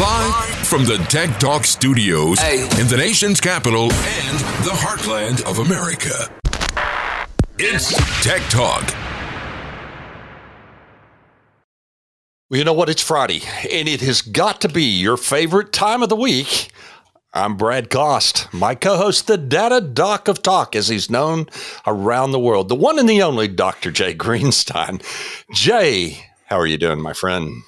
Live from the Tech Talk studios hey. in the nation's capital and the heartland of America. It's Tech Talk. Well, you know what? It's Friday, and it has got to be your favorite time of the week. I'm Brad Cost, my co host, the Data Doc of Talk, as he's known around the world, the one and the only Dr. Jay Greenstein. Jay, how are you doing, my friend?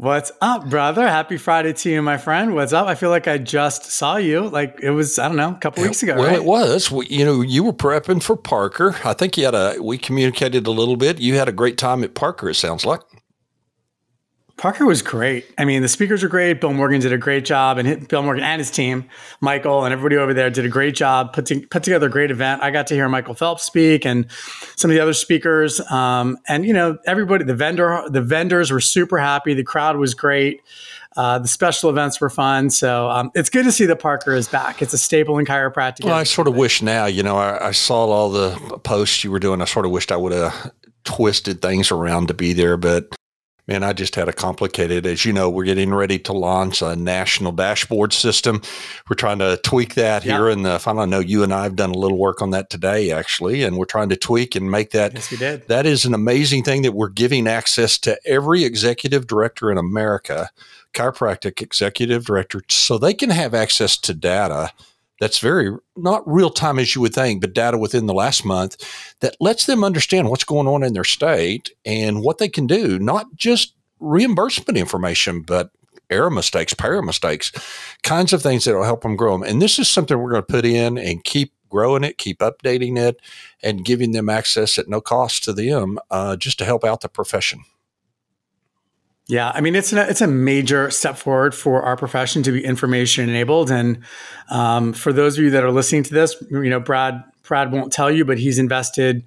What's up, brother? Happy Friday to you, my friend. What's up? I feel like I just saw you. Like it was, I don't know, a couple weeks ago. Well, right? it was. We, you know, you were prepping for Parker. I think you had a. We communicated a little bit. You had a great time at Parker. It sounds like. Parker was great. I mean, the speakers were great. Bill Morgan did a great job, and Bill Morgan and his team, Michael and everybody over there did a great job. Put to, put together a great event. I got to hear Michael Phelps speak and some of the other speakers, um, and you know, everybody. The vendor, the vendors were super happy. The crowd was great. Uh, the special events were fun. So um, it's good to see that Parker is back. It's a staple in chiropractic. Well, I sort of wish now, you know, I, I, saw all the posts you were doing. I sort of wished I would have twisted things around to be there, but Man, I just had a complicated, as you know, we're getting ready to launch a national dashboard system. We're trying to tweak that here. And the final, I know you and I have done a little work on that today, actually, and we're trying to tweak and make that. Yes, we did. That is an amazing thing that we're giving access to every executive director in America, chiropractic executive director, so they can have access to data that's very not real time as you would think, but data within the last month that lets them understand what's going on in their state and what they can do, not just reimbursement information, but error mistakes, payer mistakes, kinds of things that will help them grow them. And this is something we're going to put in and keep growing it, keep updating it, and giving them access at no cost to them uh, just to help out the profession. Yeah, I mean it's a, it's a major step forward for our profession to be information enabled, and um, for those of you that are listening to this, you know Brad Brad won't tell you, but he's invested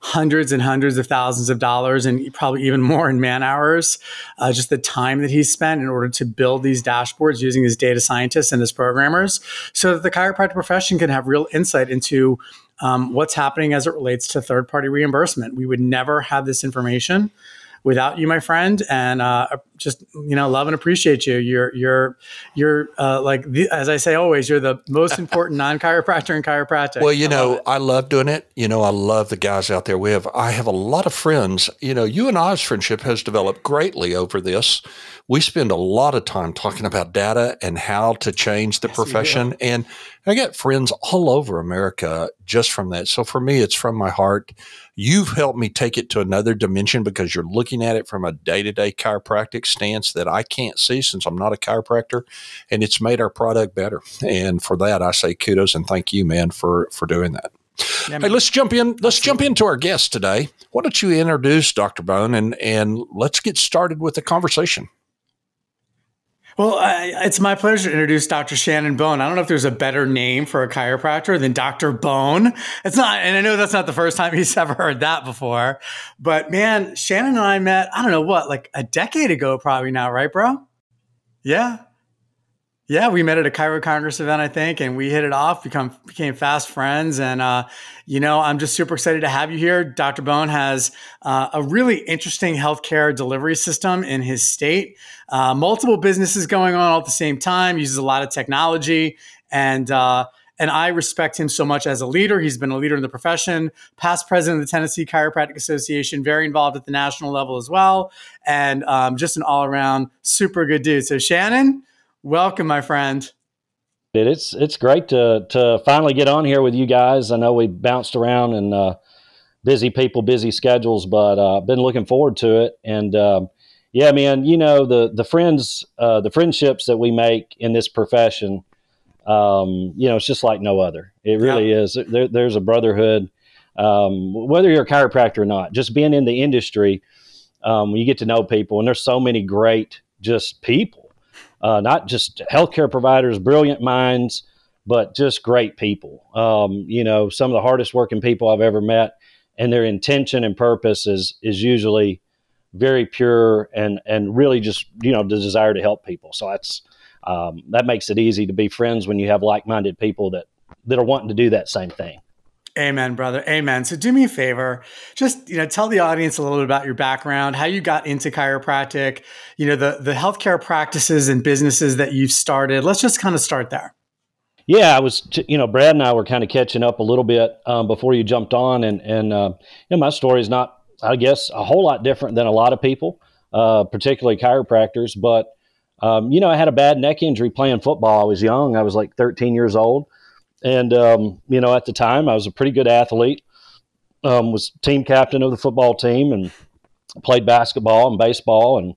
hundreds and hundreds of thousands of dollars and probably even more in man hours, uh, just the time that he's spent in order to build these dashboards using his data scientists and his programmers, so that the chiropractic profession can have real insight into um, what's happening as it relates to third party reimbursement. We would never have this information without you, my friend. And uh, just you know, love and appreciate you. You're you're you're uh, like the, as I say always, you're the most important non chiropractor in chiropractic. Well, you I know, I love doing it. You know, I love the guys out there. We have I have a lot of friends. You know, you and I's friendship has developed greatly over this. We spend a lot of time talking about data and how to change the yes, profession. And I get friends all over America just from that. So for me, it's from my heart. You've helped me take it to another dimension because you're looking at it from a day to day chiropractic stance that I can't see since I'm not a chiropractor. And it's made our product better. And for that, I say kudos and thank you, man, for, for doing that. Yeah, hey, let's jump in. Let's jump into our guest today. Why don't you introduce Dr. Bone and, and let's get started with the conversation. Well, I, it's my pleasure to introduce Dr. Shannon Bone. I don't know if there's a better name for a chiropractor than Dr. Bone. It's not, and I know that's not the first time he's ever heard that before. But man, Shannon and I met, I don't know what, like a decade ago, probably now, right, bro? Yeah. Yeah, we met at a Chiro Congress event, I think, and we hit it off, become became fast friends. And uh, you know, I'm just super excited to have you here. Dr. Bone has uh, a really interesting healthcare delivery system in his state. Uh, multiple businesses going on all at the same time. Uses a lot of technology, and uh, and I respect him so much as a leader. He's been a leader in the profession, past president of the Tennessee Chiropractic Association, very involved at the national level as well, and um, just an all around super good dude. So Shannon. Welcome, my friend. It's it's great to to finally get on here with you guys. I know we bounced around and uh, busy people, busy schedules, but uh, been looking forward to it. And um, yeah, man, you know the the friends, uh, the friendships that we make in this profession, um, you know, it's just like no other. It really yeah. is. There, there's a brotherhood, um, whether you're a chiropractor or not. Just being in the industry, um, you get to know people, and there's so many great just people uh, not just healthcare providers, brilliant minds, but just great people. Um, you know, some of the hardest working people I've ever met, and their intention and purpose is is usually very pure and and really just you know the desire to help people. So that's um, that makes it easy to be friends when you have like minded people that that are wanting to do that same thing. Amen, brother. Amen. So do me a favor, just you know, tell the audience a little bit about your background, how you got into chiropractic, you know, the the healthcare practices and businesses that you've started. Let's just kind of start there. Yeah, I was, you know, Brad and I were kind of catching up a little bit um, before you jumped on, and and uh, you know, my story is not, I guess, a whole lot different than a lot of people, uh, particularly chiropractors. But um, you know, I had a bad neck injury playing football. I was young. I was like 13 years old, and um, you know, at the time, I was a pretty good athlete. Um, was team captain of the football team and played basketball and baseball and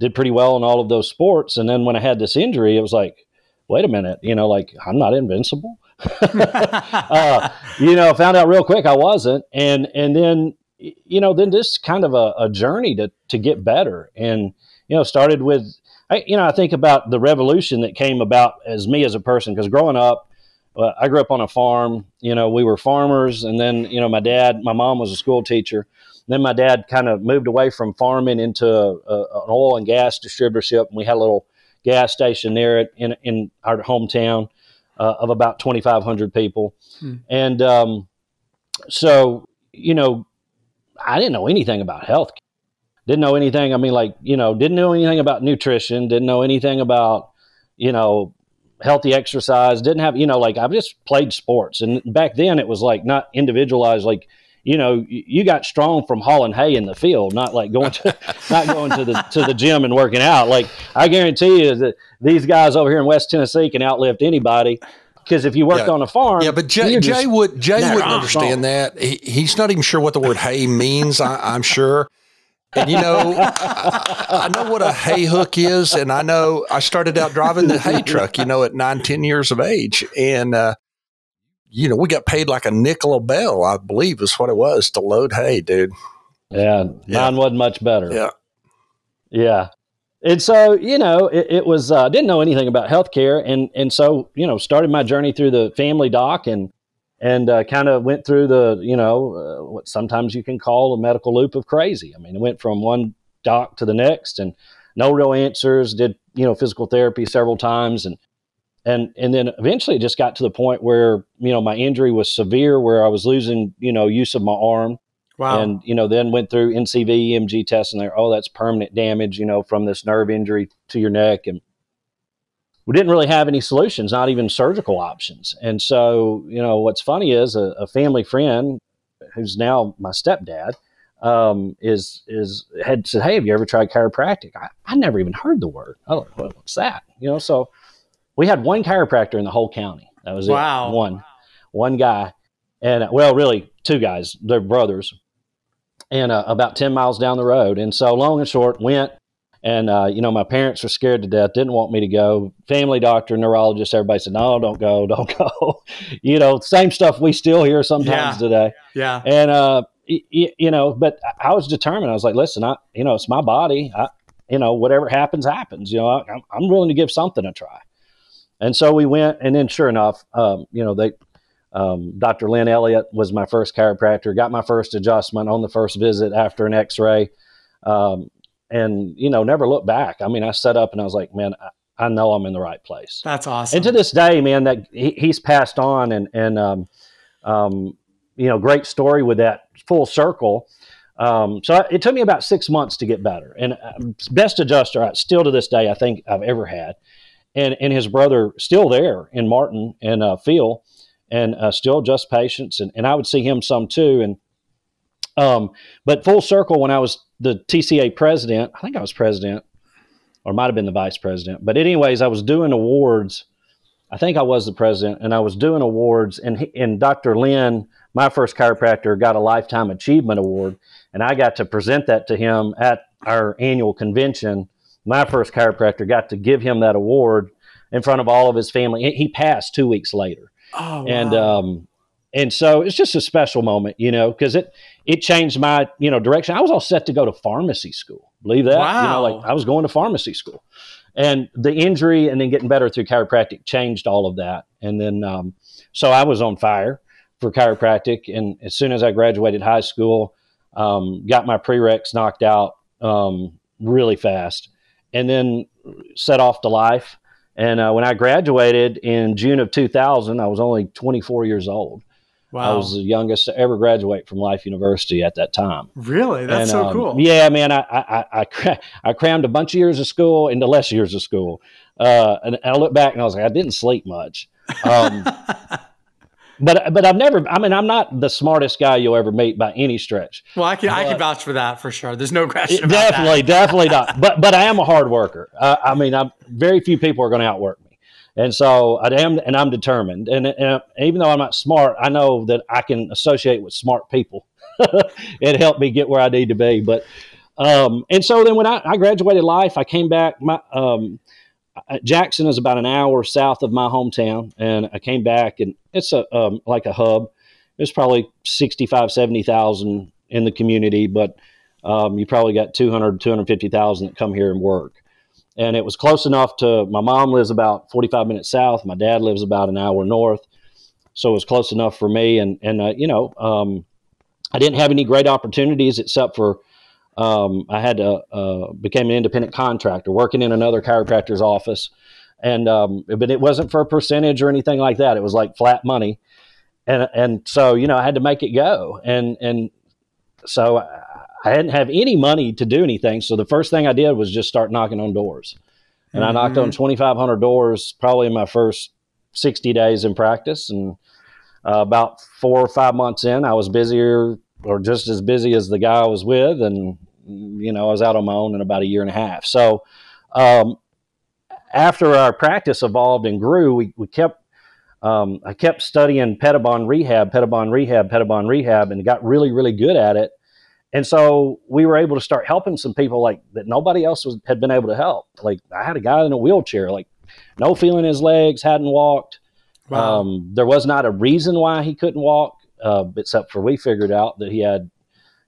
did pretty well in all of those sports. And then when I had this injury, it was like wait a minute, you know, like I'm not invincible. uh, you know, found out real quick I wasn't, and and then you know, then this kind of a, a journey to to get better, and you know, started with, I, you know, I think about the revolution that came about as me as a person because growing up. Uh, I grew up on a farm. You know, we were farmers, and then you know, my dad, my mom was a school teacher. Then my dad kind of moved away from farming into a, a, an oil and gas distributorship, and we had a little gas station there in in our hometown uh, of about 2,500 people, hmm. and um, so you know, I didn't know anything about health. Didn't know anything. I mean, like you know, didn't know anything about nutrition. Didn't know anything about you know healthy exercise. Didn't have you know like I've just played sports, and back then it was like not individualized like you know, you got strong from hauling hay in the field, not like going to not going to the to the gym and working out. Like I guarantee you that these guys over here in West Tennessee can outlift anybody. Because if you worked yeah. on a farm, yeah, but Jay, Jay would Jay wouldn't understand that. He, he's not even sure what the word hay means. I, am sure. And you know, I, I, know what a hay hook is, and I know I started out driving the hay truck. You know, at nine, ten years of age, and uh, you know, we got paid like a nickel a bell, I believe is what it was to load hay, dude. Yeah, yeah. mine wasn't much better. Yeah. Yeah. And so, you know, it, it was, uh, didn't know anything about healthcare. And, and so, you know, started my journey through the family doc and, and uh, kind of went through the, you know, uh, what sometimes you can call a medical loop of crazy. I mean, it went from one doc to the next and no real answers, did, you know, physical therapy several times and, and and then eventually it just got to the point where you know my injury was severe where i was losing you know use of my arm. Wow. And you know then went through ncv emg tests and there oh that's permanent damage you know from this nerve injury to your neck. And we didn't really have any solutions not even surgical options and so you know what's funny is a, a family friend who's now my stepdad um, is is had said, "Hey, have you ever tried chiropractic?" I, I never even heard the word. Oh, what's that? You know, so we had one chiropractor in the whole county. That was wow. it. One, one guy, and well, really two guys. They're brothers, and uh, about ten miles down the road. And so, long and short, went. And uh, you know, my parents were scared to death, didn't want me to go. Family doctor, neurologist, everybody said, "No, don't go, don't go." you know, same stuff we still hear sometimes yeah. today. Yeah. And uh, y- you know, but I was determined. I was like, "Listen, I, you know, it's my body. I, you know, whatever happens, happens. You know, I, I'm willing to give something a try." And so we went, and then sure enough, um, you know, they, um, Dr. Lynn Elliott was my first chiropractor, got my first adjustment on the first visit after an x ray. Um, and, you know, never looked back. I mean, I set up and I was like, man, I, I, know I'm in the right place. That's awesome. And to this day, man, that he, he's passed on and, and, um, um, you know, great story with that full circle. Um, so it took me about six months to get better, and uh, best adjuster, still to this day, I think I've ever had and and his brother still there in Martin and uh, Phil, and uh, still just patients, and, and I would see him some too. And um, but full circle when I was the TCA president, I think I was president, or might have been the vice president. But anyways, I was doing awards. I think I was the president, and I was doing awards, and he, and Dr. Lynn, my first chiropractor, got a lifetime achievement award, and I got to present that to him at our annual convention my first chiropractor got to give him that award in front of all of his family. He passed two weeks later. Oh, wow. and um, and so it's just a special moment, you know, because it it changed my you know direction. I was all set to go to pharmacy school. Believe that? Wow. You know, like I was going to pharmacy school, and the injury and then getting better through chiropractic changed all of that. And then um, so I was on fire for chiropractic, and as soon as I graduated high school, um, got my prereqs knocked out um, really fast and then set off to life. And uh, when I graduated in June of 2000, I was only 24 years old. Wow. I was the youngest to ever graduate from Life University at that time. Really? That's and, so um, cool. Yeah, man. I, I, I, I, crammed a bunch of years of school into less years of school. Uh, and, and I look back and I was like, I didn't sleep much. Um, but but I've never. I mean, I'm not the smartest guy you'll ever meet by any stretch. Well, I can but, I can vouch for that for sure. There's no question. definitely, that. definitely not. But but I am a hard worker. Uh, I mean, I'm very few people are going to outwork me. And so I am, and I'm determined. And, and, even though I'm not smart, I know that I can associate with smart people. it helped me get where I need to be. But um, and so then when I, I, graduated life, I came back. My um, Jackson is about an hour south of my hometown, and I came back, and it's a um, like a hub. There's probably 65, 70,000 in the community, but um, you probably got 200, 250,000 that come here and work and it was close enough to my mom lives about 45 minutes south. My dad lives about an hour north. So it was close enough for me. And and uh, you know um, i didn't have any great opportunities except for um, i had to uh, became an independent contractor working in another chiropractor's office. And um, but it wasn't for a percentage or anything like that. It was like flat money. And and so you know i had to make it go. And and so I didn't have any money to do anything. So the first thing I did was just start knocking on doors. And mm-hmm. I knocked on mm-hmm. 2,500 doors probably in my first 60 days in practice. And uh, about four or five months in, I was busier or just as busy as the guy I was with. And, you know, I was out on my own in about a year and a half. So um, after our practice evolved and grew, we, we kept um, I kept studying Pettibon rehab, Pettibon rehab, Pettibon rehab, and got really, really good at it. And so we were able to start helping some people like that nobody else was, had been able to help. Like I had a guy in a wheelchair, like no feeling his legs, hadn't walked. Wow. Um, there was not a reason why he couldn't walk, uh, except for we figured out that he had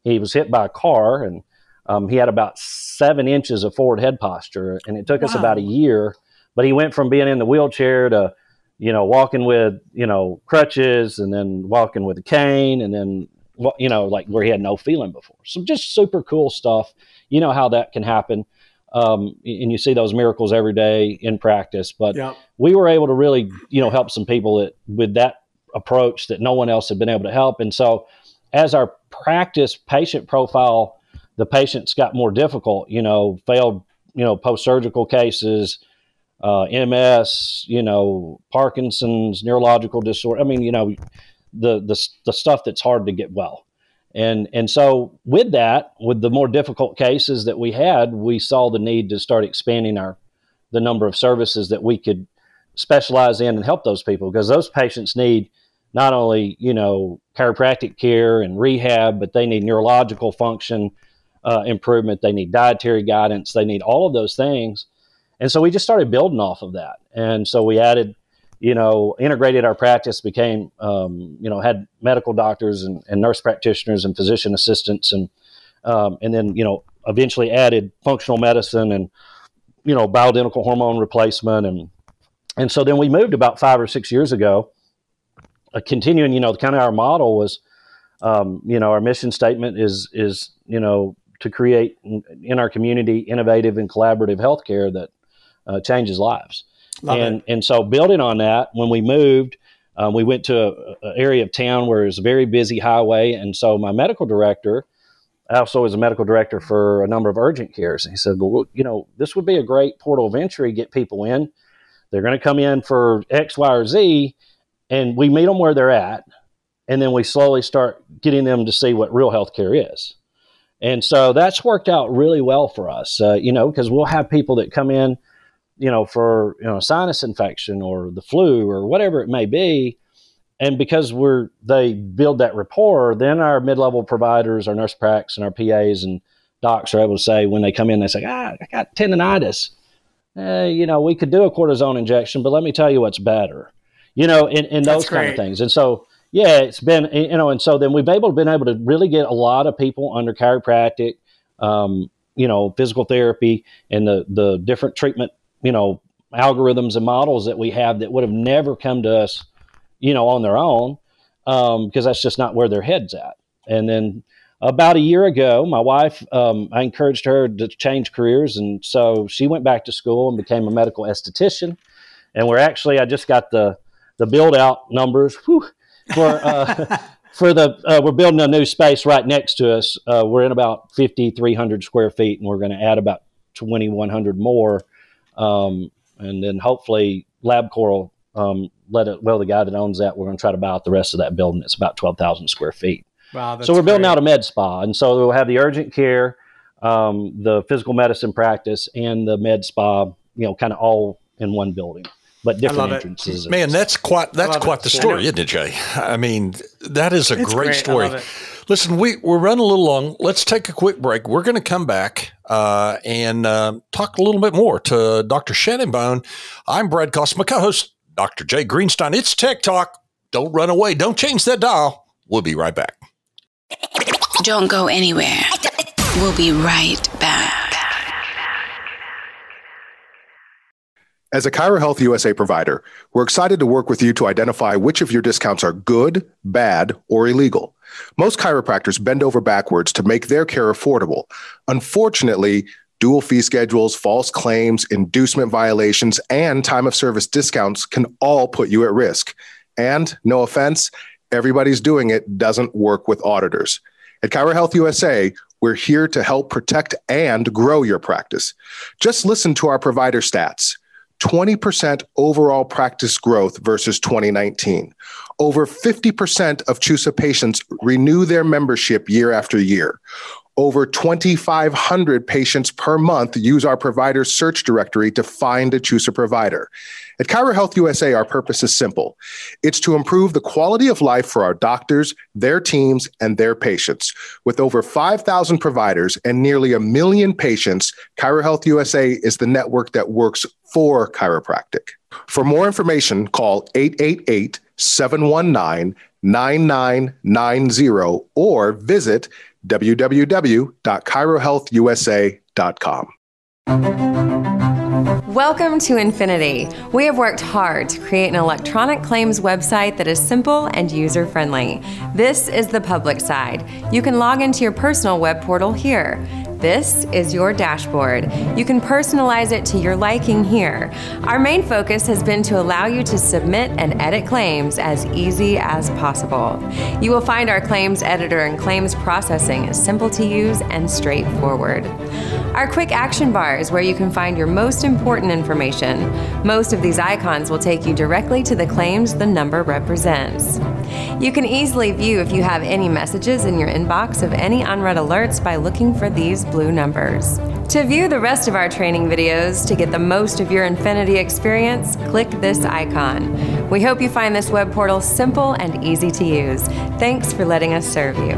he was hit by a car and um, he had about seven inches of forward head posture, and it took wow. us about a year. But he went from being in the wheelchair to you know walking with you know crutches, and then walking with a cane, and then you know, like where he had no feeling before. So just super cool stuff. You know how that can happen. Um, and you see those miracles every day in practice. But yeah. we were able to really, you know, help some people that with that approach that no one else had been able to help. And so as our practice patient profile, the patients got more difficult, you know, failed, you know, post-surgical cases, uh, MS, you know, Parkinson's, neurological disorder. I mean, you know, the the the stuff that's hard to get well. And and so with that, with the more difficult cases that we had, we saw the need to start expanding our the number of services that we could specialize in and help those people because those patients need not only you know chiropractic care and rehab, but they need neurological function uh, improvement. They need dietary guidance. They need all of those things. And so we just started building off of that. And so we added you know, integrated our practice, became, um, you know, had medical doctors and, and, nurse practitioners and physician assistants, and um, and then you know, eventually added functional medicine and you know, bioidentical hormone replacement, and and so then we moved about five or six years ago, uh, continuing, you know, kind of our model was, um, you know, our mission statement is is you know to create in, our community innovative and collaborative healthcare that uh, changes lives. Love and it. and so building on that, when we moved, um, we went to an area of town where it was a very busy highway, and so my medical director also was a medical director for a number of urgent cares. And he said, "Well, you know, this would be a great portal of entry. Get people in. They're going to come in for X, Y, or Z, and we meet them where they're at, and then we slowly start getting them to see what real healthcare is." And so that's worked out really well for us, uh, you know, because we'll have people that come in you know, for you know, sinus infection or the flu or whatever it may be. And because we're they build that rapport, then our mid-level providers, our nurse pracs and our PAs and docs are able to say when they come in, they say, "Ah, I got tendonitis. Eh, you know, we could do a cortisone injection, but let me tell you what's better." You know, and, and those kind of things. And so, yeah, it's been you know, and so then we've able been able to really get a lot of people under chiropractic, um, you know, physical therapy, and the the different treatment you know, algorithms and models that we have that would have never come to us, you know, on their own, because um, that's just not where their head's at. And then about a year ago, my wife, um, I encouraged her to change careers, and so she went back to school and became a medical esthetician. And we're actually, I just got the the build out numbers. Whew, for uh, for the uh, we're building a new space right next to us. Uh, we're in about 5,300 square feet, and we're going to add about 2,100 more, um, and then hopefully LabCorp um, let it. Well, the guy that owns that, we're going to try to buy out the rest of that building. It's about 12,000 square feet. Wow, so we're building out a med spa, and so we'll have the urgent care, um, the physical medicine practice, and the med spa. You know, kind of all in one building but different entrances. Man, that's quite that's quite it. the story, isn't it, Jay? I mean, that is a great, great, story. Listen, we we're running a little long. Let's take a quick break. We're going to come back uh, and uh, talk a little bit more to Dr. Shannon Bone. I'm Brad Cost, my co-host, Dr. Jay Greenstein. It's Tech Talk. Don't run away. Don't change that dial. We'll be right back. Don't go anywhere. We'll be right back. As a Chiro Health USA provider, we're excited to work with you to identify which of your discounts are good, bad, or illegal. Most chiropractors bend over backwards to make their care affordable. Unfortunately, dual fee schedules, false claims, inducement violations, and time of service discounts can all put you at risk. And no offense, everybody's doing it doesn't work with auditors. At Chiro Health USA, we're here to help protect and grow your practice. Just listen to our provider stats. 20% overall practice growth versus 2019. Over 50% of CHUSA patients renew their membership year after year. Over 2,500 patients per month use our provider search directory to find a CHUSA provider. At Chiro Health USA, our purpose is simple it's to improve the quality of life for our doctors, their teams, and their patients. With over 5,000 providers and nearly a million patients, Chiro Health USA is the network that works for chiropractic. For more information, call 888 719 9990 or visit www.chirohealthusa.com. Welcome to Infinity. We have worked hard to create an electronic claims website that is simple and user friendly. This is the public side. You can log into your personal web portal here. This is your dashboard. You can personalize it to your liking here. Our main focus has been to allow you to submit and edit claims as easy as possible. You will find our claims editor and claims processing is simple to use and straightforward. Our quick action bar is where you can find your most important information. Most of these icons will take you directly to the claims the number represents. You can easily view if you have any messages in your inbox of any unread alerts by looking for these blue numbers. To view the rest of our training videos to get the most of your Infinity experience, click this icon. We hope you find this web portal simple and easy to use. Thanks for letting us serve you.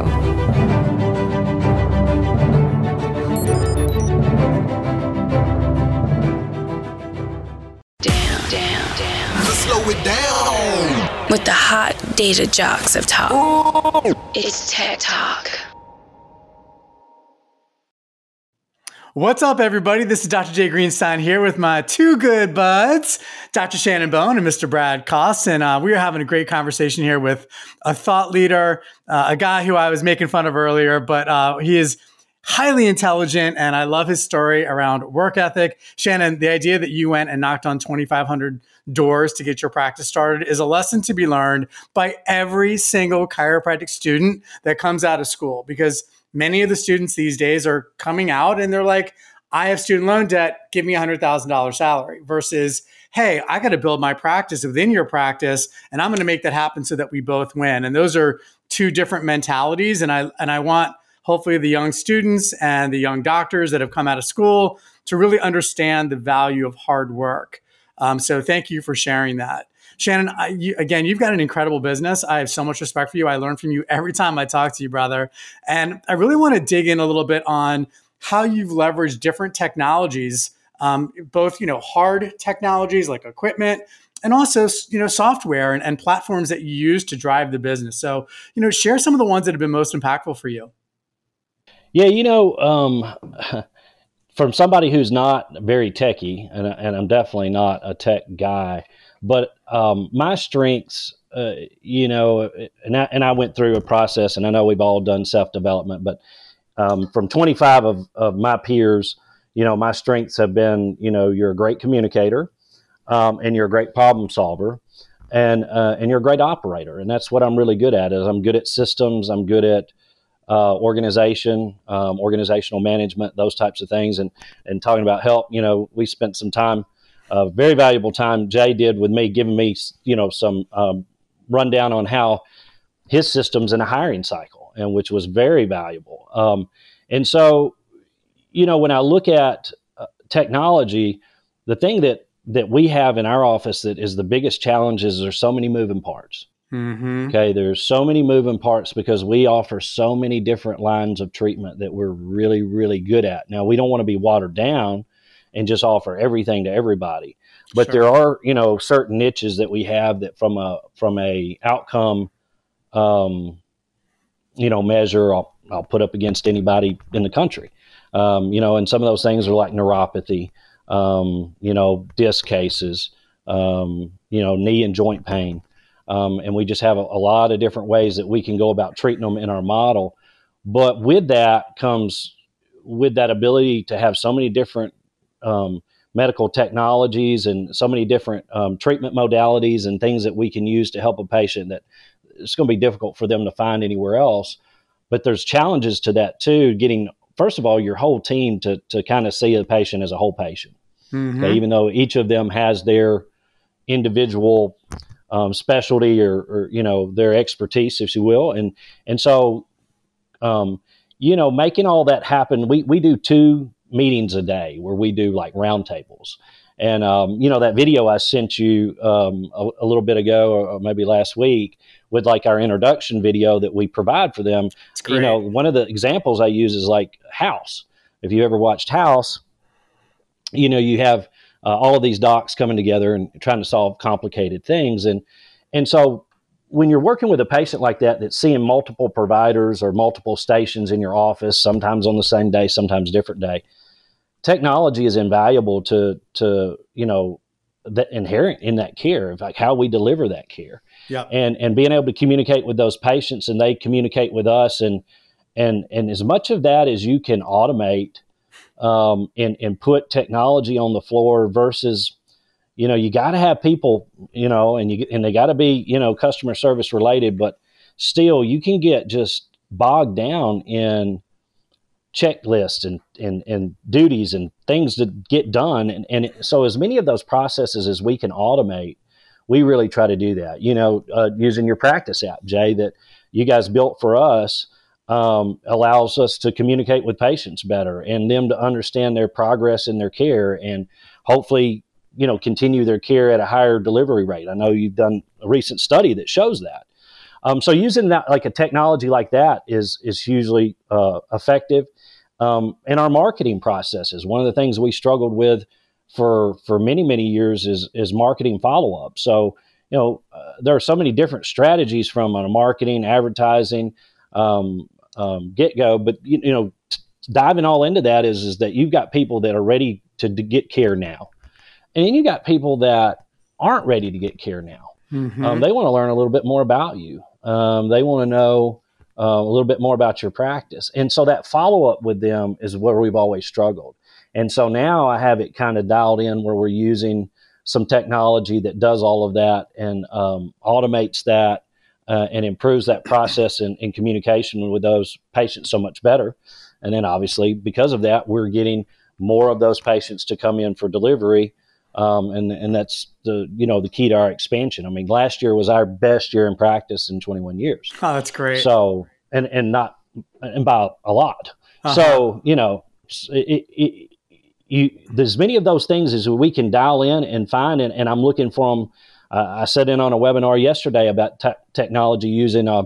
Down, down, down. Slow it down. With the hot data jocks of talk. It's Tech Talk. What's up, everybody? This is Dr. Jay Greenstein here with my two good buds, Dr. Shannon Bone and Mr. Brad Koss. And uh, we are having a great conversation here with a thought leader, uh, a guy who I was making fun of earlier, but uh, he is highly intelligent and I love his story around work ethic. Shannon, the idea that you went and knocked on 2,500 doors to get your practice started is a lesson to be learned by every single chiropractic student that comes out of school because – many of the students these days are coming out and they're like, I have student loan debt, give me a $100,000 salary versus, hey, I got to build my practice within your practice and I'm going to make that happen so that we both win. And those are two different mentalities. And I, and I want hopefully the young students and the young doctors that have come out of school to really understand the value of hard work. Um, so thank you for sharing that. Shannon, I, you, again, you've got an incredible business. I have so much respect for you. I learn from you every time I talk to you, brother. And I really want to dig in a little bit on how you've leveraged different technologies, um, both you know hard technologies like equipment, and also you know software and, and platforms that you use to drive the business. So you know, share some of the ones that have been most impactful for you. Yeah, you know. Um, from somebody who's not very techy, and, and I'm definitely not a tech guy, but um, my strengths, uh, you know, and I, and I went through a process, and I know we've all done self development, but um, from 25 of, of my peers, you know, my strengths have been, you know, you're a great communicator, um, and you're a great problem solver. and uh, and you're a great operator, and that's what I'm really good at. Is I'm good at systems. I'm good at uh, organization, um, organizational management, those types of things, and and talking about help. You know, we spent some time, uh, very valuable time. Jay did with me, giving me you know some um, rundown on how his systems in a hiring cycle, and which was very valuable. Um, and so, you know, when I look at uh, technology, the thing that that we have in our office that is the biggest challenge is there's so many moving parts. Mm-hmm. Okay, there's so many moving parts because we offer so many different lines of treatment that we're really, really good at. Now, we don't want to be watered down and just offer everything to everybody, but sure. there are, you know, certain niches that we have that from a from a outcome, um, you know, measure, I'll, I'll put up against anybody in the country. Um, you know, and some of those things are like neuropathy, um, you know, disc cases, um, you know, knee and joint pain. Um, and we just have a, a, lot of different ways that we can go about treating them in our model. But with that comes with that ability to have so many different um, medical technologies and so many different um, treatment modalities and things that we can use to help a patient that it's going to be difficult for them to find anywhere else. But there's challenges to that too. Getting first of all your whole team to to kind of see the patient as a whole patient. Mm-hmm. Okay, even though each of them has their individual um, specialty or, or, you know their expertise, if you will, and and so um, you know making all that happen. We we do two meetings a day where we do like roundtables, and um, you know that video I sent you um, a, a, little bit ago or maybe last week with like our introduction video that we provide for them. You know, one of the examples I use is like House. If you ever watched House, you know you have uh, all of these docs coming together and trying to solve complicated things. And and so when you're working with a patient like that that's seeing multiple providers or multiple stations in your office, sometimes on the same day, sometimes different day, technology is invaluable to to you know the inherent in that care, like how we deliver that care. Yeah. And and being able to communicate with those patients and they communicate with us and and and as much of that as you can automate um, and and put technology on the floor versus you know you got to have people you know and you and they got to be you know customer service related but still you can get just bogged down in checklists and, and, and duties and things to get done. And, and so as many of those processes as we can automate we really try to do that. You know uh, using your practice app jay that you guys built for us um, allows us to communicate with patients better and them to understand their progress in their care and hopefully you know continue their care at a higher delivery rate. I know you've done a recent study that shows that. Um, so using that like a technology like that is is hugely uh, effective. Um, in our marketing processes one of the things we struggled with for for many many years is is marketing follow up so you know uh, there are so many different strategies from a marketing advertising um, um, get go. But you, you know, t- diving all into that is is that you've got people that are ready to, to get care now, and then you got people that aren't ready to get care now. Mm-hmm. Um, they want to learn a little bit more about you. Um, they want to know uh, a little bit more about your practice, and so that follow up with them is where we've always struggled. And so now I have it kind of dialed in where we're using some technology that does all of that and um, automates that uh, and improves that process in, in communication with those patients so much better. And then obviously, because of that, we're getting more of those patients to come in for delivery. Um, and and that's the you know the key to our expansion. I mean, last year was our best year in practice in 21 years. Oh, that's great. So and and not and by a lot. Uh-huh. So you know, it, it, you, there's many of those things as we can dial in and find, and, and I'm looking for them I sat in on a webinar yesterday about te- technology using a,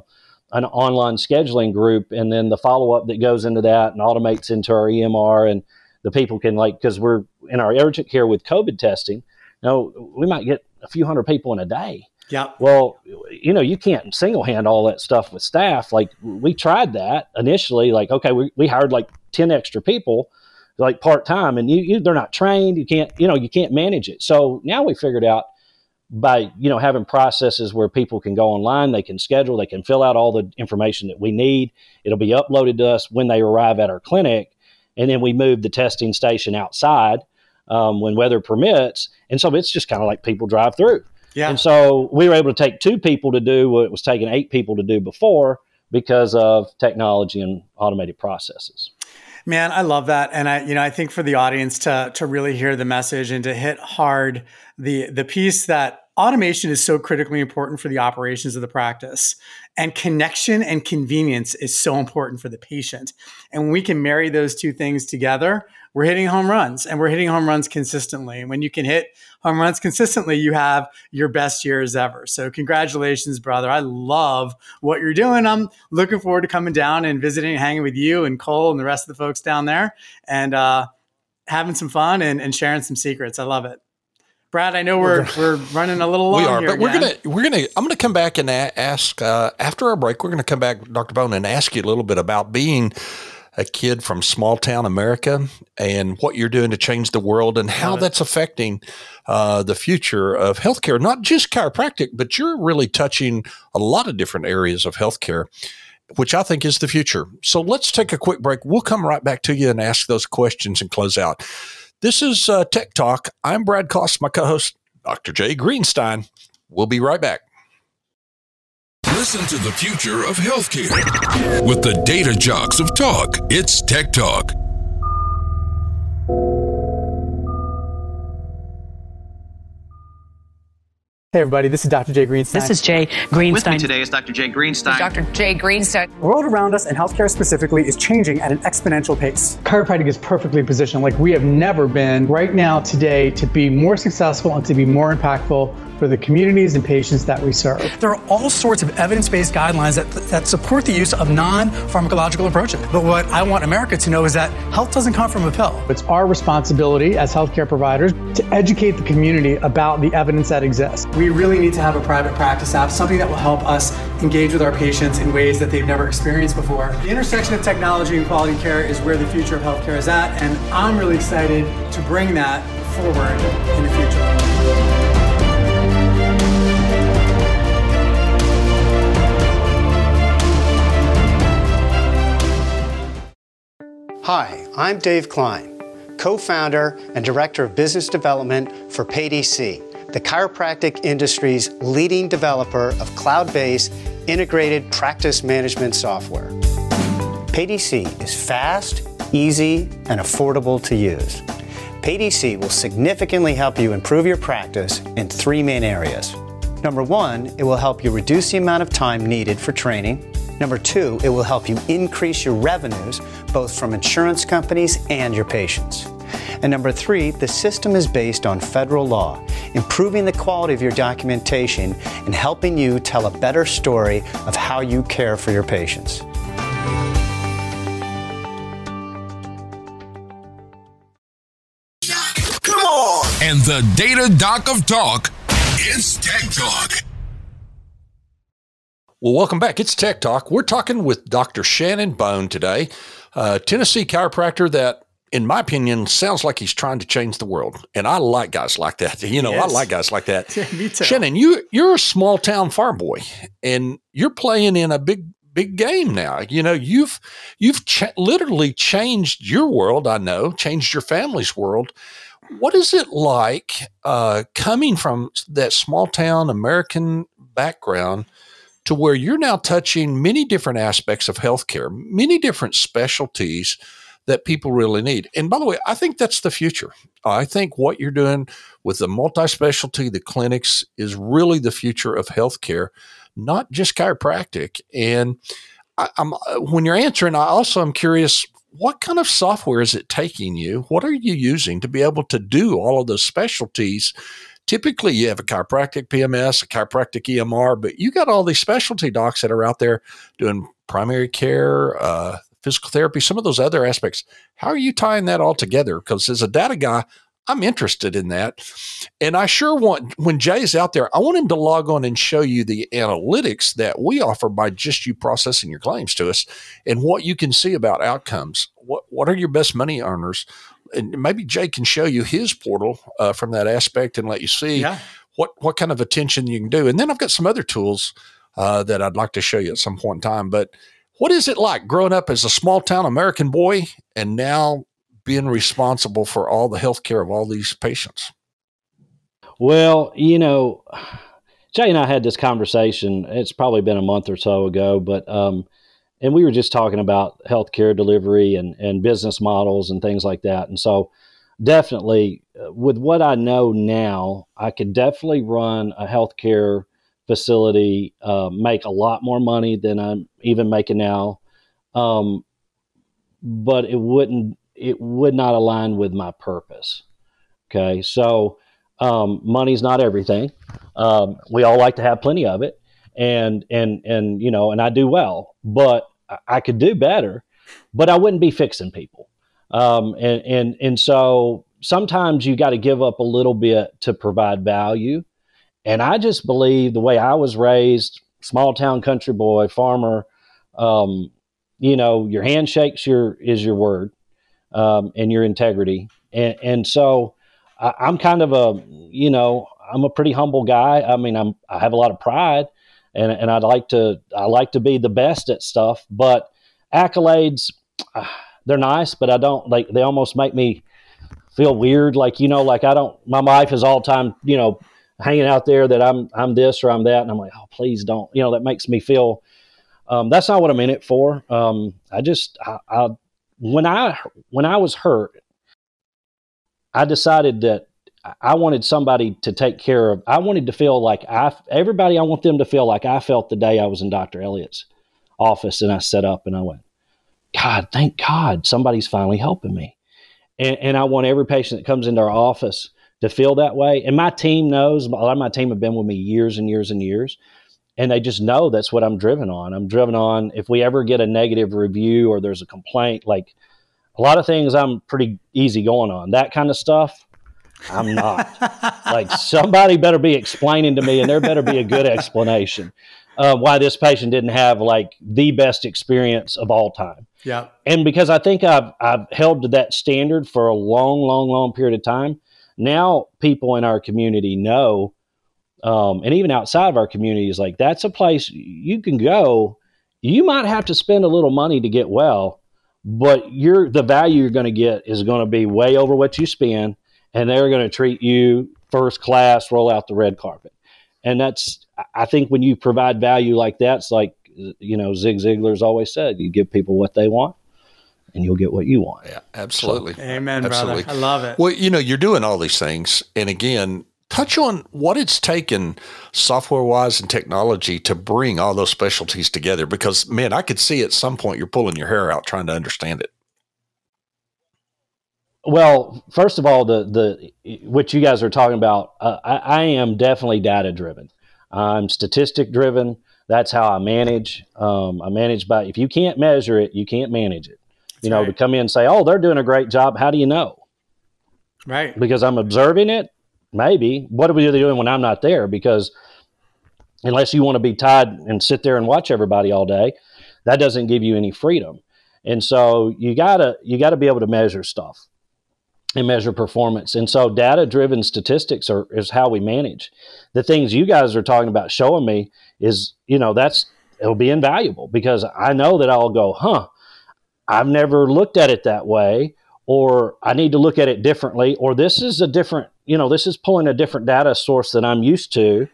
an online scheduling group, and then the follow up that goes into that and automates into our EMR, and the people can like because we're in our urgent care with COVID testing. You know, we might get a few hundred people in a day. Yeah. Well, you know, you can't single hand all that stuff with staff. Like we tried that initially. Like, okay, we, we hired like ten extra people, like part time, and you, you they're not trained. You can't you know you can't manage it. So now we figured out by you know having processes where people can go online they can schedule they can fill out all the information that we need it'll be uploaded to us when they arrive at our clinic and then we move the testing station outside um, when weather permits and so it's just kind of like people drive through Yeah. And so we were able to take two people to do what it was taking eight people to do before because of technology and automated processes. Man, I love that, and I, you know, I think for the audience to to really hear the message and to hit hard the the piece that automation is so critically important for the operations of the practice, and connection and convenience is so important for the patient. And when we can marry those two things together, we're hitting home runs and we're hitting home runs consistently. And when you can hit home runs consistently, you have your best years ever. So, congratulations, brother. I love what you're doing. I'm looking forward to coming down and visiting and hanging with you and Cole and the rest of the folks down there and uh, having some fun and, and sharing some secrets. I love it. Brad, I know we're we're running a little long. We are, but we're gonna we're gonna I'm gonna come back and ask uh, after our break. We're gonna come back, Dr. Bone, and ask you a little bit about being a kid from small town America and what you're doing to change the world and how that's affecting uh, the future of healthcare, not just chiropractic, but you're really touching a lot of different areas of healthcare, which I think is the future. So let's take a quick break. We'll come right back to you and ask those questions and close out. This is uh, Tech Talk. I'm Brad Koss, my co host, Dr. Jay Greenstein. We'll be right back. Listen to the future of healthcare with the data jocks of talk. It's Tech Talk. Hey everybody, this is Dr. Jay Greenstein. This is Jay Greenstein. With me today is Dr. Jay Greenstein. Dr. Jay Greenstein. The world around us and healthcare specifically is changing at an exponential pace. Chiropractic is perfectly positioned like we have never been right now today to be more successful and to be more impactful for the communities and patients that we serve. There are all sorts of evidence-based guidelines that, that support the use of non-pharmacological approaches. But what I want America to know is that health doesn't come from a pill. It's our responsibility as healthcare providers to educate the community about the evidence that exists. We really need to have a private practice app, something that will help us engage with our patients in ways that they've never experienced before. The intersection of technology and quality care is where the future of healthcare is at, and I'm really excited to bring that forward in the future. Hi, I'm Dave Klein, co founder and director of business development for PayDC, the chiropractic industry's leading developer of cloud based integrated practice management software. PayDC is fast, easy, and affordable to use. PayDC will significantly help you improve your practice in three main areas. Number one, it will help you reduce the amount of time needed for training. Number two, it will help you increase your revenues both from insurance companies and your patients. And number three, the system is based on federal law, improving the quality of your documentation and helping you tell a better story of how you care for your patients. Come on! And the data doc of talk, it's Tech Talk. Well, welcome back. It's Tech Talk. We're talking with Dr. Shannon Bone today, a Tennessee chiropractor that, in my opinion, sounds like he's trying to change the world. And I like guys like that. You know, yes. I like guys like that. Yeah, me too. Shannon, you you're a small town farm boy, and you're playing in a big big game now. You know, you've you've ch- literally changed your world. I know, changed your family's world. What is it like uh, coming from that small town American background? to where you're now touching many different aspects of healthcare, many different specialties that people really need. And by the way, I think that's the future. I think what you're doing with the multi specialty, the clinics, is really the future of healthcare, not just chiropractic. And I, am when you're answering, I also am curious what kind of software is it taking you? What are you using to be able to do all of those specialties typically you have a chiropractic PMS, a chiropractic EMR, but you got all these specialty docs that are out there doing primary care, uh, physical therapy, some of those other aspects. How are you tying that all together? Because as a data guy, I'm interested in that. And I sure want, when Jay's out there, I want him to log on and show you the analytics that we offer by just you processing your claims to us and what you can see about outcomes. What, what are your best money earners? and maybe Jay can show you his portal uh, from that aspect and let you see yeah. what what kind of attention you can do. And then I've got some other tools uh, that I'd like to show you at some point in time. But what is it like growing up as a small town American boy and now being responsible for all the health care of all these patients? Well, you know, Jay and I had this conversation. It's probably been a month or so ago, but um, and we were just talking about healthcare delivery and and business models and things like that. And so, definitely, uh, with what I know now, I could definitely run a healthcare facility, uh, make a lot more money than I'm even making now. Um, but it wouldn't it would not align with my purpose. Okay, so um, money's not everything. Um, we all like to have plenty of it, and and and you know, and I do well, but I could do better. But I wouldn't be fixing people, um, and and and so sometimes you got to give up a little bit to provide value. And I just believe the way I was raised, small town country boy, farmer, um, you know, your handshakes your is your word, um, and your integrity. And, and so I, I'm kind of a, you know, I'm a pretty humble guy. I mean, I'm I have a lot of pride, and and I'd like to I like to be the best at stuff. But accolades, they're nice, but I don't like they almost make me feel weird. Like you know, like I don't. My wife is all time, you know, hanging out there that I'm I'm this or I'm that, and I'm like, oh, please don't. You know, that makes me feel. Um, that's not what I'm in it for. Um, I just I, I when I when I was hurt, I decided that I wanted somebody to take care of. I wanted to feel like I everybody. I want them to feel like I felt the day I was in Doctor Elliott's office and I set up and I went, God, thank God, somebody's finally helping me. And, and I want every patient that comes into our office to feel that way. And my team knows. A lot of my team have been with me years and years and years and they just know that's what I'm driven on. I'm driven on if we ever get a negative review or there's a complaint, like a lot of things I'm pretty easy going on. That kind of stuff, I'm not. like somebody better be explaining to me, and there better be a good explanation uh, why this patient didn't have like the best experience of all time. Yeah. And because I think I've I've held to that standard for a long, long, long period of time. Now people in our community know um, and even outside of our communities, like that's a place you can go. You might have to spend a little money to get well, but you're the value you're going to get is going to be way over what you spend, and they're going to treat you first class, roll out the red carpet, and that's I think when you provide value like that, it's like you know Zig Ziglar's always said, you give people what they want, and you'll get what you want. Yeah, absolutely. So, Amen, absolutely. brother. I love it. Well, you know, you're doing all these things, and again, touch on what it's taken software wise and technology to bring all those specialties together because man i could see at some point you're pulling your hair out trying to understand it well first of all the the what you guys are talking about uh, I, I, am definitely data driven i'm statistic driven that's how i manage um, i manage by if you can't measure it you can't manage it you know right. to come in and say oh they're doing a great job how do you know right because i'm observing it Maybe. What are we doing when I'm not there? Because unless you want to be tied and sit there and watch everybody all day, that doesn't give you any freedom. And so you gotta you gotta be able to measure stuff and measure performance. And so data driven statistics are is how we manage. The things you guys are talking about showing me is, you know, that's it'll be invaluable because I know that I'll go, huh, I've never looked at it that way, or I need to look at it differently, or this is a different you know, this is pulling a different data source than I'm used to.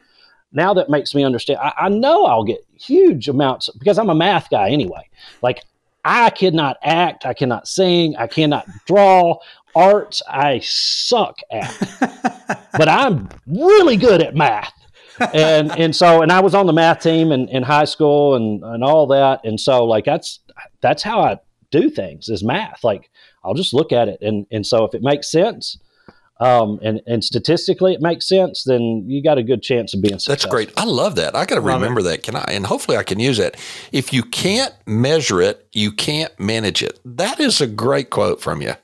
Now that makes me understand. I, I know I'll get huge amounts because I'm a math guy anyway. Like I cannot act, I cannot sing, I cannot draw. Arts I suck at, but I'm really good at math. and and so and I was on the math team in, in high school and, and all that. And so like that's that's how I do things is math. Like I'll just look at it and and so if it makes sense, um, and and statistically it makes sense, then you got a good chance of being successful. That's great. I love that. I got to remember that. Can I? And hopefully I can use it. If you can't measure it, you can't manage it. That is a great quote from you.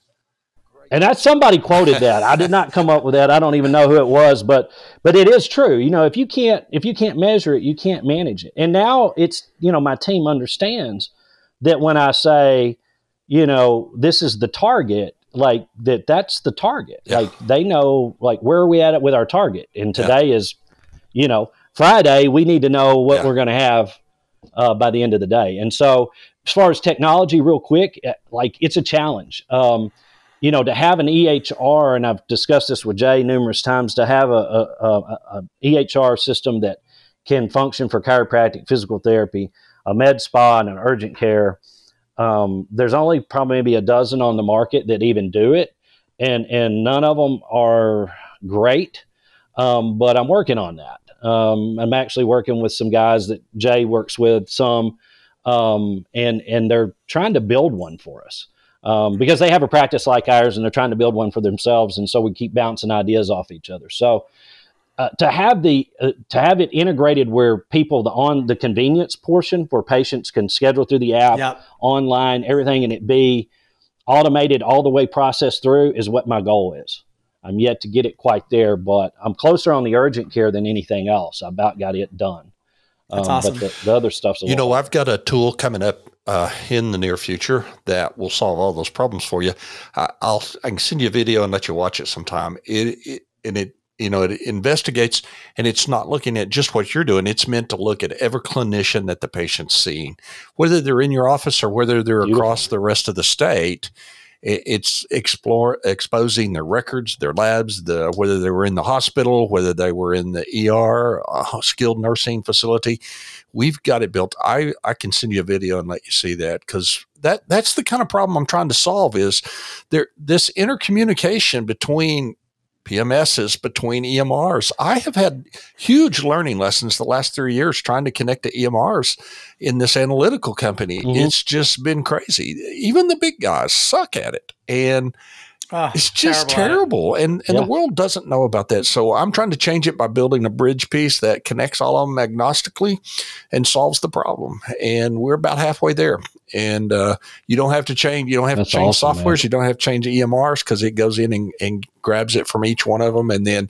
And that somebody quoted that. I did not come up with that. I don't even know who it was, but but it is true. You know, if you can't if you can't measure it, you can't manage it. And now it's you know my team understands that when I say you know this is the target like that that's the target yeah. like they know like where are we at it with our target and today yeah. is you know friday we need to know what yeah. we're going to have uh, by the end of the day and so as far as technology real quick eh, like it's a challenge um, you know, to have an EHR, and I've discussed this with Jay numerous times, to have a, a, a, a EHR system that can function for chiropractic, physical therapy, a med spa, and an urgent care. Um, there's only probably maybe a dozen on the market that even do it, and and none of them are great. Um, but I'm working on that. Um, I'm actually working with some guys that Jay works with some, um, and and they're trying to build one for us um, because they have a practice like ours and they're trying to build one for themselves, and so we keep bouncing ideas off each other. So. Uh, to have the uh, to have it integrated where people the on the convenience portion where patients can schedule through the app Yep. online everything and it be automated all the way processed through is what my goal is i'm yet to get it quite there but i'm closer on the urgent care than anything else i about got it done That's Um, awesome. but the, the other stuff's a You know. I've got a tool coming up uh, in the near future that will solve all those problems for you. I, I'll I can send you a video and let you watch it sometime. It, it and it you know it investigates and it's not looking at just what you're doing. It's meant to look at every clinician that the patient's seeing, whether they're in your office or whether they're across the rest of the state. It's explore exposing their records, their labs, the whether they were in the hospital, whether they were in the ER, a skilled nursing facility we've got it built. I, I can send you a video and let you see that because that that's the kind of problem I'm trying to solve is there this intercommunication between PMSs between EMRs. I have had huge learning lessons the last three years trying to connect to EMRs in this analytical company. Mhm. It's just been crazy. Even the big guys suck at it. And Ah, it's just terrible terrible, and and Yeah. the world doesn't know about that. So I'm trying to change it by building a bridge piece that connects all of them agnostically and solves the problem. And we're about halfway there. And uh, you don't have to change. You don't have That's to change awesome, man. softwares. You don't have to change EMRs because it goes in and, and grabs it from each one of them, and then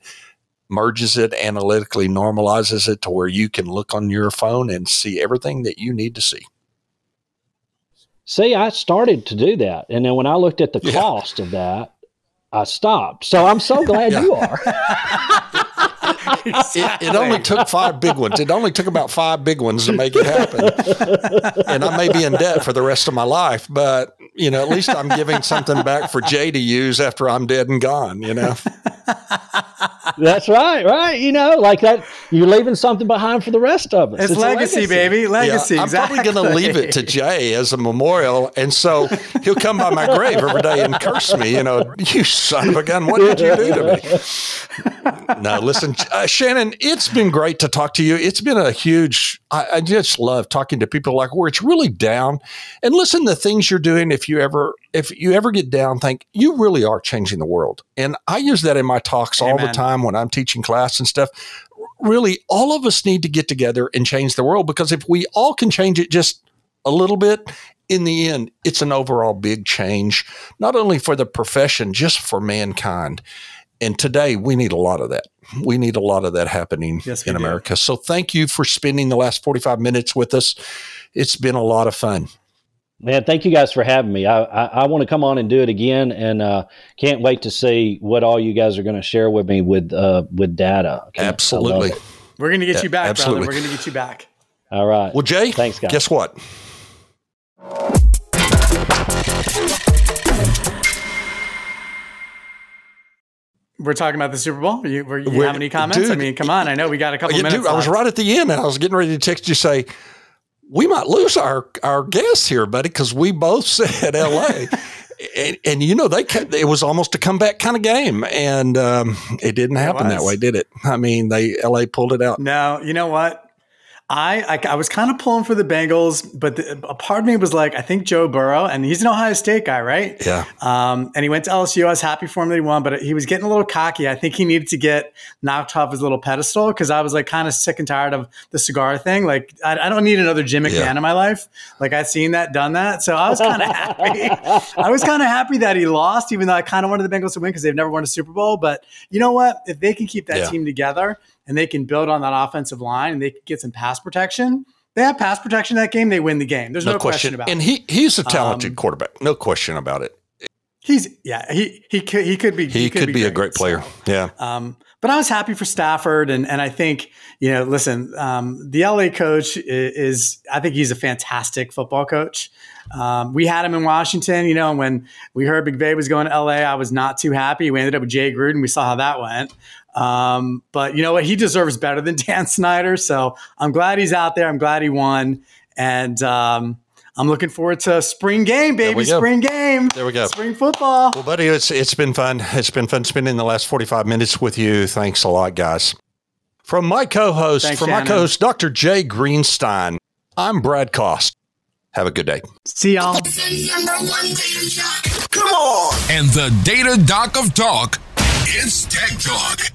merges it analytically, normalizes it to where you can look on your phone and see everything that you need to see. See, I started to do that, and then when I looked at the Yeah. cost of that, I stopped. So I'm so glad Yeah. you are. It, it only took five big ones. It only took about five big ones to make it happen. and I may be in debt for the rest of my life, but you know, at least I'm giving something back for Jay to use after I'm dead and gone. You know, That's right, right. You know, like that. You're leaving something behind for the rest of us. It's, a legacy, baby. Legacy. Yeah, I'm exactly. probably going to leave it to Jay as a memorial, and so he'll come by my grave every day and curse me. You know, you son of a gun, what did you do to me? no, listen, uh, Shannon, it's been great to talk to you. It's been a huge. I, I just love talking to people like where it's really down, and listen to things you're doing. If you ever, if you ever get down, think you really are changing the world. And I use that in my talks all the time when I'm teaching class and stuff really all of us need to get together and change the world because if we all can change it just a little bit in the end it's an overall big change not only for the profession just for mankind and today we need a lot of that we need a lot of that happening Yes, we in do. america so thank you for spending the last 45 minutes with us it's been a lot of fun Man, thank you guys for having me. I, I, I want to come on and do it again, and uh, can't wait to see what all you guys are going to share with me with uh, with data. I can't- absolutely. We're going to get Yeah, you back, absolutely. brother. We're going to get you back. All right. well jay Thanks, guys. guess what We're talking about the Super Bowl. You, were you have any comments? I mean, come on. I know we got a couple minutes. dude, I was right at the end. and I was getting ready to text you say, we might lose our our guests here, buddy, because we both said L.A. and, and you know they kept, it was almost a comeback kind of game, and um, it didn't happen that way, did it? I mean, they L.A. pulled it out. No, you know what? I, I I was kind of pulling for the Bengals, but the, a part of me was like, I think Joe Burrow, and he's an Ohio State guy, right? Yeah, Um, and he went to LSU. I was happy for him that he won, but he was getting a little cocky. I think he needed to get knocked off his little pedestal because I was like kind of sick and tired of the cigar thing. Like, I, I don't need another Jim McMahon Yeah. in my life. Like, I've seen that, done that. So I was kind of happy. I was kind of happy that he lost, even though I kind of wanted the Bengals to win because they've never won a Super Bowl. But you know what? If they can keep that Yeah. team together and they can build on that offensive line and they can get some pass protection, they have pass protection that game, they win the game. There's no, no, question. question. about and it. he he's a talented Um, quarterback, no question about it. He's yeah, he he could he could be He, could, be, a great so. player. Yeah, Um, but I was happy for Stafford, and and I think you know, listen, um, the LA coach is, is, I think he's a fantastic football coach. Um, we had him in Washington, you know, and when we heard McVay was going to LA, I was not too happy. We ended up with Jay Gruden. We saw how that went. Um, but you know what? He deserves better than Dan Snyder. So I'm glad he's out there. I'm glad he won. And um, I'm looking forward to spring game, baby. Spring game. There we go. Spring football. Well, buddy, it's it's been fun. It's been fun spending the last 45 minutes with you. Thanks a lot, guys. From my co-host, Thanks, from Shannon. my co-host, Dr. Jay Greenstein, I'm Brad Cost. Have a good day. See y'all. Come on. And the data doc of talk, it's Tech Talk.